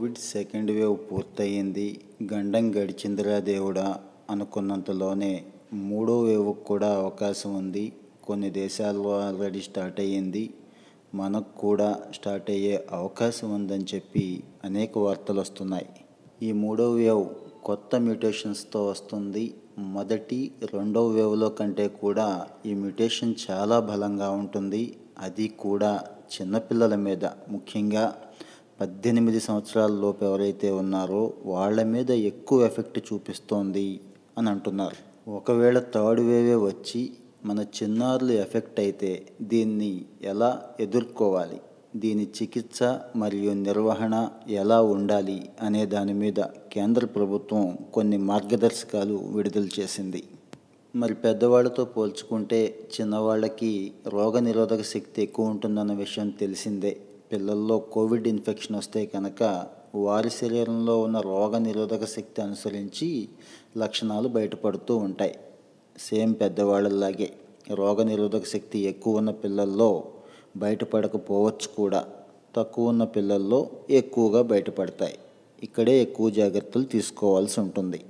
Covid second wave పూర్తయింది. గండం గడిచిందిరా దేవుడా అనుకున్నంతలోనే మూడో వేవ్ కూడా అవకాశం ఉంది. కొన్ని దేశాల్లో ఆల్రెడీ స్టార్ట్ అయ్యింది. మనకు కూడా స్టార్ట్ అయ్యే అవకాశం ఉందని చెప్పి అనేక వార్తలు వస్తున్నాయి. ఈ మూడో వేవ్ కొత్త మ్యూటేషన్స్తో వస్తుంది. మొదటి రెండవ వేవ్లో కంటే కూడా ఈ మ్యూటేషన్ చాలా బలంగా ఉంటుంది. అది కూడా చిన్నపిల్లల మీద ముఖ్యంగా. పద్దెనిమిది సంవత్సరాల లోపు ఎవరైతే ఉన్నారో వాళ్ళ మీద ఎక్కువ ఎఫెక్ట్ చూపిస్తోంది అని అంటున్నారు. ఒకవేళ థర్డ్ వేవే వచ్చి మన చిన్నారులు ఎఫెక్ట్ అయితే దీన్ని ఎలా ఎదుర్కోవాలి? దీని చికిత్స మరియు నిర్వహణ ఎలా ఉండాలి అనే దాని మీద కేంద్ర ప్రభుత్వం కొన్ని మార్గదర్శకాలు విడుదల చేసింది. మరి పెద్దవాళ్ళతో పోల్చుకుంటే చిన్నవాళ్ళకి రోగనిరోధక శక్తి ఎక్కువ ఉంటుందన్న విషయం తెలిసిందే. పిల్లల్లో కోవిడ్ ఇన్ఫెక్షన్ వస్తే కనుక వారి శరీరంలో ఉన్న రోగ నిరోధక శక్తి అనుసరించి లక్షణాలు బయటపడుతూ ఉంటాయి. సేమ్ పెద్దవాళ్ళలాగే రోగ నిరోధక శక్తి ఎక్కువ ఉన్న పిల్లల్లో బయటపడకపోవచ్చు కూడా. తక్కువ ఉన్న పిల్లల్లో ఎక్కువగా బయటపడతాయి. ఇక్కడే ఎక్కువ జాగ్రత్తలు తీసుకోవాల్సి ఉంటుంది.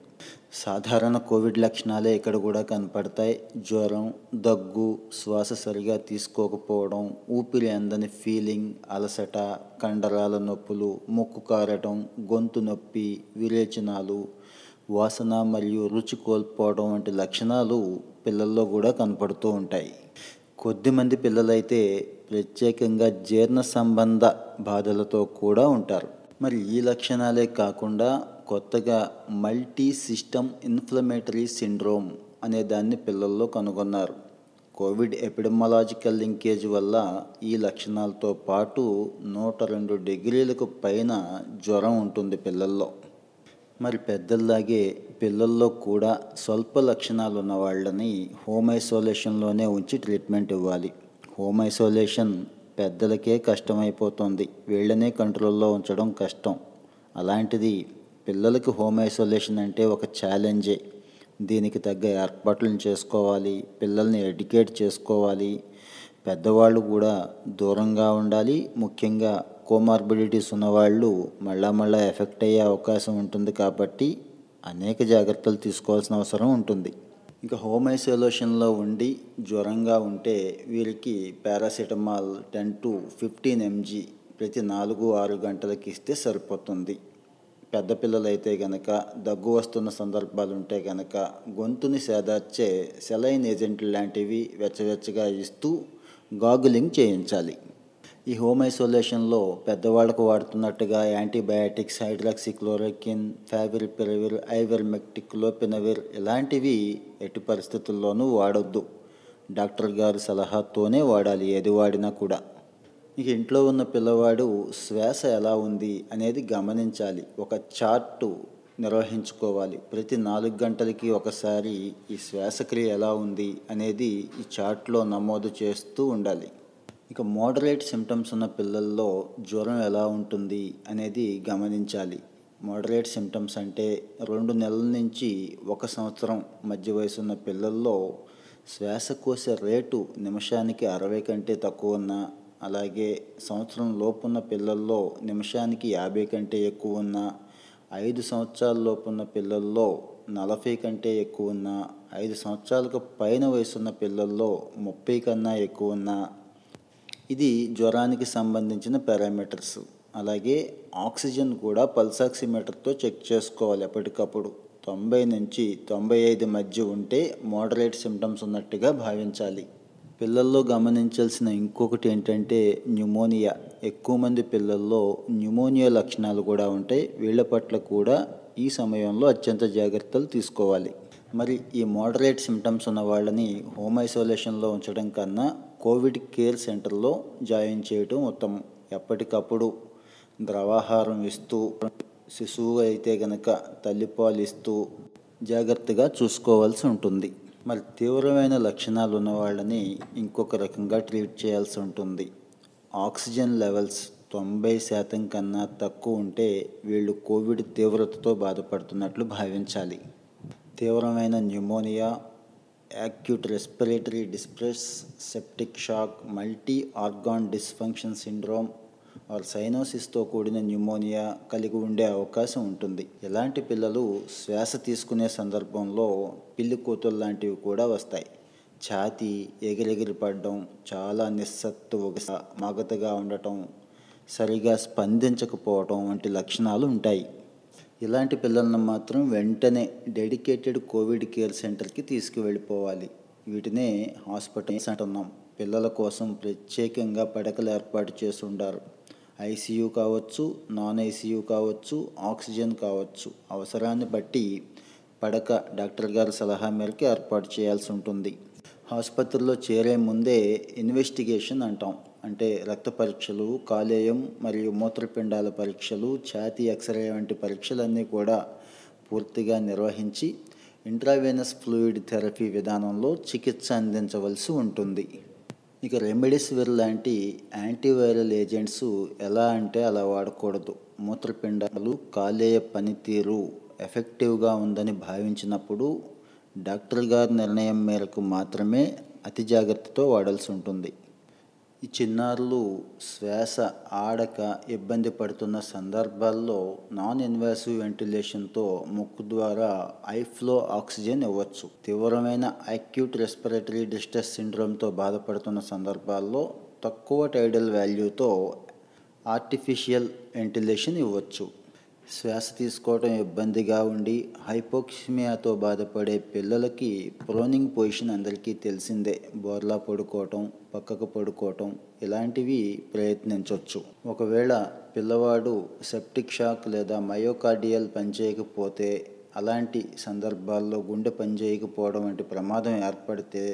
సాధారణ కోవిడ్ లక్షణాలే ఇక్కడ కూడా కనపడతాయి. జ్వరం దగ్గు శ్వాస సరిగా తీసుకోకపోవడం ఊపిరి అందని ఫీలింగ్ అలసట కండరాల నొప్పులు ముక్కు కారటం గొంతు నొప్పి విరేచనాలు వాసన మరియు రుచి కోల్పోవడం వంటి లక్షణాలు పిల్లల్లో కూడా కనపడుతూ ఉంటాయి. కొద్దిమంది పిల్లలైతే ప్రత్యేకంగా జీర్ణ సంబంధ బాధలతో కూడా ఉంటారు. మరి ఈ లక్షణాలే కాకుండా కొత్తగా మల్టీ సిస్టమ్ ఇన్ఫ్లమేటరీ సిండ్రోమ్ అనే దాన్ని పిల్లల్లో కనుగొన్నారు. కోవిడ్ ఎపిడమాలజికల్ లింకేజ్ వల్ల ఈ లక్షణాలతో పాటు నూట రెండు డిగ్రీలకు పైన జ్వరం ఉంటుంది పిల్లల్లో. మరి పెద్దల్లాగే పిల్లల్లో కూడా స్వల్ప లక్షణాలు ఉన్న వాళ్ళని హోమ్ ఐసోలేషన్లోనే ఉంచి ట్రీట్మెంట్ ఇవ్వాలి. హోమ్ ఐసోలేషన్ పెద్దలకే కష్టమైపోతుంది. వీళ్ళనే కంట్రోల్లో ఉంచడం కష్టం. అలాంటిది పిల్లలకి హోమ్ ఐసోలేషన్ అంటే ఒక ఛాలెంజే. దీనికి తగ్గ ఏర్పాట్లను చేసుకోవాలి పిల్లల్ని ఎడ్యుకేట్ చేసుకోవాలి. పెద్దవాళ్ళు కూడా దూరంగా ఉండాలి. ముఖ్యంగా కోమార్బిడిటీస్ ఉన్నవాళ్ళు మళ్ళా మళ్ళా ఎఫెక్ట్ అయ్యే అవకాశం ఉంటుంది కాబట్టి అనేక జాగ్రత్తలు తీసుకోవాల్సిన అవసరం ఉంటుంది. ఇంకా హోమ్ ఐసోలేషన్లో ఉండి జ్వరంగా ఉంటే వీరికి paracetamol ten to fifteen M G ప్రతి నాలుగు ఆరు గంటలకి ఇస్తే సరిపోతుంది. పెద్ద పిల్లలైతే గనక దగ్గు వస్తున్న సందర్భాలు ఉంటే గనక గొంతుని సేదార్చే సెలైన్ ఏజెంట్లు లాంటివి వెచ్చవెచ్చగా ఇస్తూ గాగులింగ్ చేయించాలి. ఈ హోమ్ ఐసోలేషన్లో పెద్దవాళ్ళకు వాడుతున్నట్టుగా యాంటీబయాటిక్స్ హైడ్రాక్సిక్లోరోకిన్ ఫావిరిపిరవిర్ ఐవర్మెక్టిక్ లోపెనవిర్ ఇలాంటివి ఎట్టి పరిస్థితుల్లోనూ వాడొద్దు. డాక్టర్ గారి సలహాతోనే వాడాలి ఏది వాడినా కూడా. ఇక ఇంట్లో ఉన్న పిల్లవాడు శ్వాస ఎలా ఉంది అనేది గమనించాలి. ఒక చార్టు నిర్వహించుకోవాలి. ప్రతి నాలుగు గంటలకి ఒకసారి ఈ శ్వాసక్రియ ఎలా ఉంది అనేది ఈ చార్ట్లో నమోదు చేస్తూ ఉండాలి. ఇక మోడరేట్ సిమ్టమ్స్ ఉన్న పిల్లల్లో జ్వరం ఎలా ఉంటుంది అనేది గమనించాలి. మోడరేట్ సిమ్టమ్స్ అంటే రెండు నెలల నుంచి ఒక సంవత్సరం మధ్య వయసు ఉన్న పిల్లల్లో శ్వాసకోశ రేటు నిమిషానికి అరవై కంటే తక్కువ ఉన్న అలాగే సంవత్సరం లోపున్న పిల్లల్లో నిమిషానికి యాభై కంటే ఎక్కువ ఉన్న ఐదు సంవత్సరాల లోపున్న పిల్లల్లో నలభై కంటే ఎక్కువ ఉన్న ఐదు సంవత్సరాలకు పైన వయసున్న పిల్లల్లో ముప్పై కన్నా ఎక్కువ ఉన్న ఇది జ్వరానికి సంబంధించిన పారామీటర్స్. అలాగే ఆక్సిజన్ కూడా పల్సాక్సిమీటర్తో చెక్ చేసుకోవాలి ఎప్పటికప్పుడు. తొంభై నుంచి తొంభై ఐదు మధ్య ఉంటే మోడరేట్ సిమ్టమ్స్ ఉన్నట్టుగా భావించాలి. పిల్లల్లో గమనించాల్సిన ఇంకొకటి ఏంటంటే న్యూమోనియా. ఎక్కువ మంది పిల్లల్లో న్యూమోనియా లక్షణాలు కూడా ఉంటాయి. వీళ్ళ పట్ల కూడా ఈ సమయంలో అత్యంత జాగ్రత్తలు తీసుకోవాలి. మరి ఈ మోడరేట్ సిమ్టమ్స్ ఉన్న వాళ్ళని హోమ్ ఐసోలేషన్లో ఉంచడం కన్నా కోవిడ్ కేర్ సెంటర్లో జాయిన్ చేయటం ఉత్తమం. ఎప్పటికప్పుడు ద్రవాహారం ఇస్తూ శిశువు అయితే గనక తల్లిపాలు ఇస్తూ జాగ్రత్తగా చూసుకోవాల్సి ఉంటుంది. మరి తీవ్రమైన లక్షణాలు ఉన్న వాళ్ళని ఇంకొక రకంగా ట్రీట్ చేయాల్సి ఉంటుంది. ఆక్సిజన్ లెవెల్స్ తొంభై శాతం కన్నా తక్కువ ఉంటే వీళ్ళు కోవిడ్ తీవ్రతతో బాధపడుతున్నట్లు భావించాలి. తీవ్రమైన pneumonia acute respiratory distress septic shock multi organ dysfunction syndrome or సైనోసిస్తో కూడిన న్యూమోనియా కలిగి ఉండే అవకాశం ఉంటుంది. ఇలాంటి పిల్లలు శ్వాస తీసుకునే సందర్భంలో పిల్లి కూతురు లాంటివి కూడా వస్తాయి. ఛాతీ ఎగిరెగిరి పడడం చాలా నిస్సత్తు మగతగా ఉండటం సరిగా స్పందించకపోవడం వంటి లక్షణాలు ఉంటాయి. ఇలాంటి పిల్లలను మాత్రం వెంటనే డెడికేటెడ్ కోవిడ్ కేర్ సెంటర్కి తీసుకువెళ్ళిపోవాలి. వీటినే హాస్పిటల్స్ అంటున్నాం. పిల్లల కోసం ప్రత్యేకంగా పడకలు ఏర్పాటు చేసి ఉండారు ఐసీయూ కావచ్చు నాన్ ఐసీయూ కావచ్చు ఆక్సిజన్ కావచ్చు. అవసరాన్ని బట్టి పడక డాక్టర్ గారి సలహా మేరకు ఏర్పాటు చేయాల్సి ఉంటుంది. ఆసుపత్రిలో చేరే ముందే ఇన్వెస్టిగేషన్ అంటాం. అంటే రక్త పరీక్షలు కాలేయం మరియు మూత్రపిండాల పరీక్షలు ఛాతీ ఎక్స్రే వంటి పరీక్షలన్నీ కూడా పూర్తిగా నిర్వహించి ఇంట్రావెనస్ ఫ్లూయిడ్ థెరపీ విధానంలో చికిత్స అందించవలసి ఉంటుంది. ఇక రెమెడిసివిర్ లాంటి యాంటీవైరల్ ఏజెంట్స్ ఎలా అంటే అలా వాడకూడదు. మూత్రపిండాలు కాలేయ పనితీరు ఎఫెక్టివ్గా ఉందని భావించినప్పుడు డాక్టర్ గారి నిర్ణయం మేరకు మాత్రమే అతి జాగ్రత్తతో వాడాల్సి ఉంటుంది. ఈ చిన్నారులు శ్వాస ఆడక ఇబ్బంది పడుతున్న సందర్భాల్లో నాన్ ఇన్వాసివ్ వెంటిలేషన్తో ముక్కు ద్వారా ఐఫ్లో ఆక్సిజన్ ఇవ్వచ్చు. తీవ్రమైన అక్యూట్ రెస్పిరేటరీ డిస్ట్రెస్ సిండ్రోమ్తో బాధపడుతున్న సందర్భాల్లో తక్కువ టైడల్ వాల్యూతో ఆర్టిఫిషియల్ వెంటిలేషన్ ఇవ్వచ్చు. శ్వాస తీసుకోవడం ఇబ్బందిగా ఉండి హైపోక్సిమియాతో బాధపడే పిల్లలకి ప్రోనింగ్ పొజిషన్ అందరికీ తెలిసిందే. బోర్లా పడుకోవటం పక్కకు పడుకోవటం ఇలాంటివి ప్రయత్నించవచ్చు ఒకవేళ పిల్లవాడు సెప్టిక్ షాక్ లేదా మయోకార్డియల్ పనిచేయకపోతే అలాంటి సందర్భాల్లో గుండె పనిచేయకపోవడం వంటి ప్రమాదం ఏర్పడితే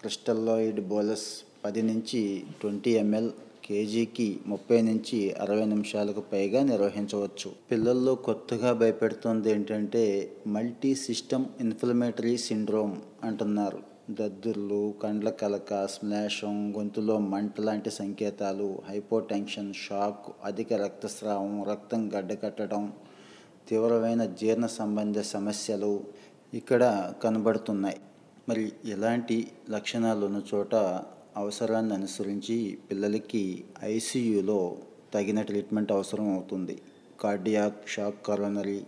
క్రిస్టల్లాయిడ్ బోలస్ పది నుంచి ట్వంటీ ఎంఎల్ కేజీకి ముప్పై నుంచి అరవై నిమిషాలకు పైగా నిర్వహించవచ్చు. పిల్లల్లో కొత్తగా భయపెడుతుంది ఏంటంటే మల్టీ సిస్టమ్ ఇన్ఫ్లమేటరీ సిండ్రోమ్ అంటున్నారు. దద్దుర్లు కండ్ల కలక స్మ్లాషం గొంతులో మంట లాంటి సంకేతాలు హైపోటెన్షన్ షాక్ అధిక రక్తస్రావం రక్తం గడ్డకట్టడం తీవ్రమైన జీర్ణ సంబంధ సమస్యలు ఇక్కడ కనబడుతున్నాయి. మరి ఎలాంటి లక్షణాలు ఉన్న చోట అవసరాన్ని అనుసరించి పిల్లలకి ఐసీయూలో తగిన ట్రీట్మెంట్ అవసరం అవుతుంది. కార్డియాక్ షాక్ కరోనరీ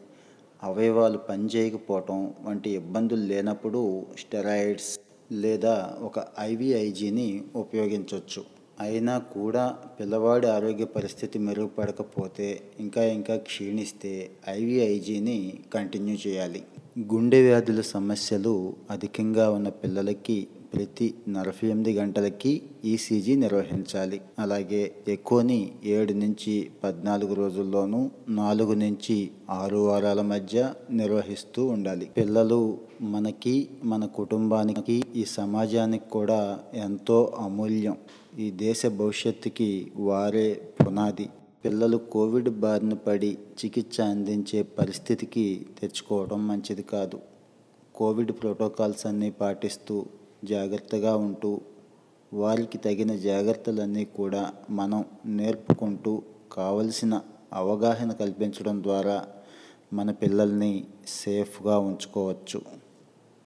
అవయవాలు పనిచేయకపోవటం వంటి ఇబ్బందులు లేనప్పుడు స్టెరాయిడ్స్ లేదా ఒక ఐవీఐజీని ఉపయోగించవచ్చు అయినా కూడా పిల్లవాడి ఆరోగ్య పరిస్థితి మెరుగుపడకపోతే ఇంకా ఇంకా క్షీణిస్తే ఐవీఐజీని కంటిన్యూ చేయాలి. గుండె వ్యాధుల సమస్యలు అధికంగా ఉన్న పిల్లలకి ప్రతి నలభై ఎనిమిది గంటలకి ఈసీజీ నిర్వహించాలి. అలాగే ఎక్కువని ఏడు నుంచి పద్నాలుగు రోజుల్లోనూ నాలుగు నుంచి ఆరు వారాల మధ్య నిర్వహిస్తూ ఉండాలి. పిల్లలు మనకి మన కుటుంబానికి ఈ సమాజానికి కూడా ఎంతో అమూల్యం. ఈ దేశ భవిష్యత్తుకి వారే పునాది. పిల్లలు కోవిడ్ బారిన పడి చికిత్స అందించే పరిస్థితికి తెచ్చుకోవడం మంచిది కాదు. కోవిడ్ ప్రోటోకాల్స్ అన్నీ పాటిస్తూ జాగ్రత్తగా ఉంటూ వారికి తగిన జాగ్రత్తలన్నీ కూడా మనం నేర్పుకుంటూ కావలసిన అవగాహన కల్పించడం ద్వారా మన పిల్లల్ని సేఫ్గా ఉంచుకోవచ్చు.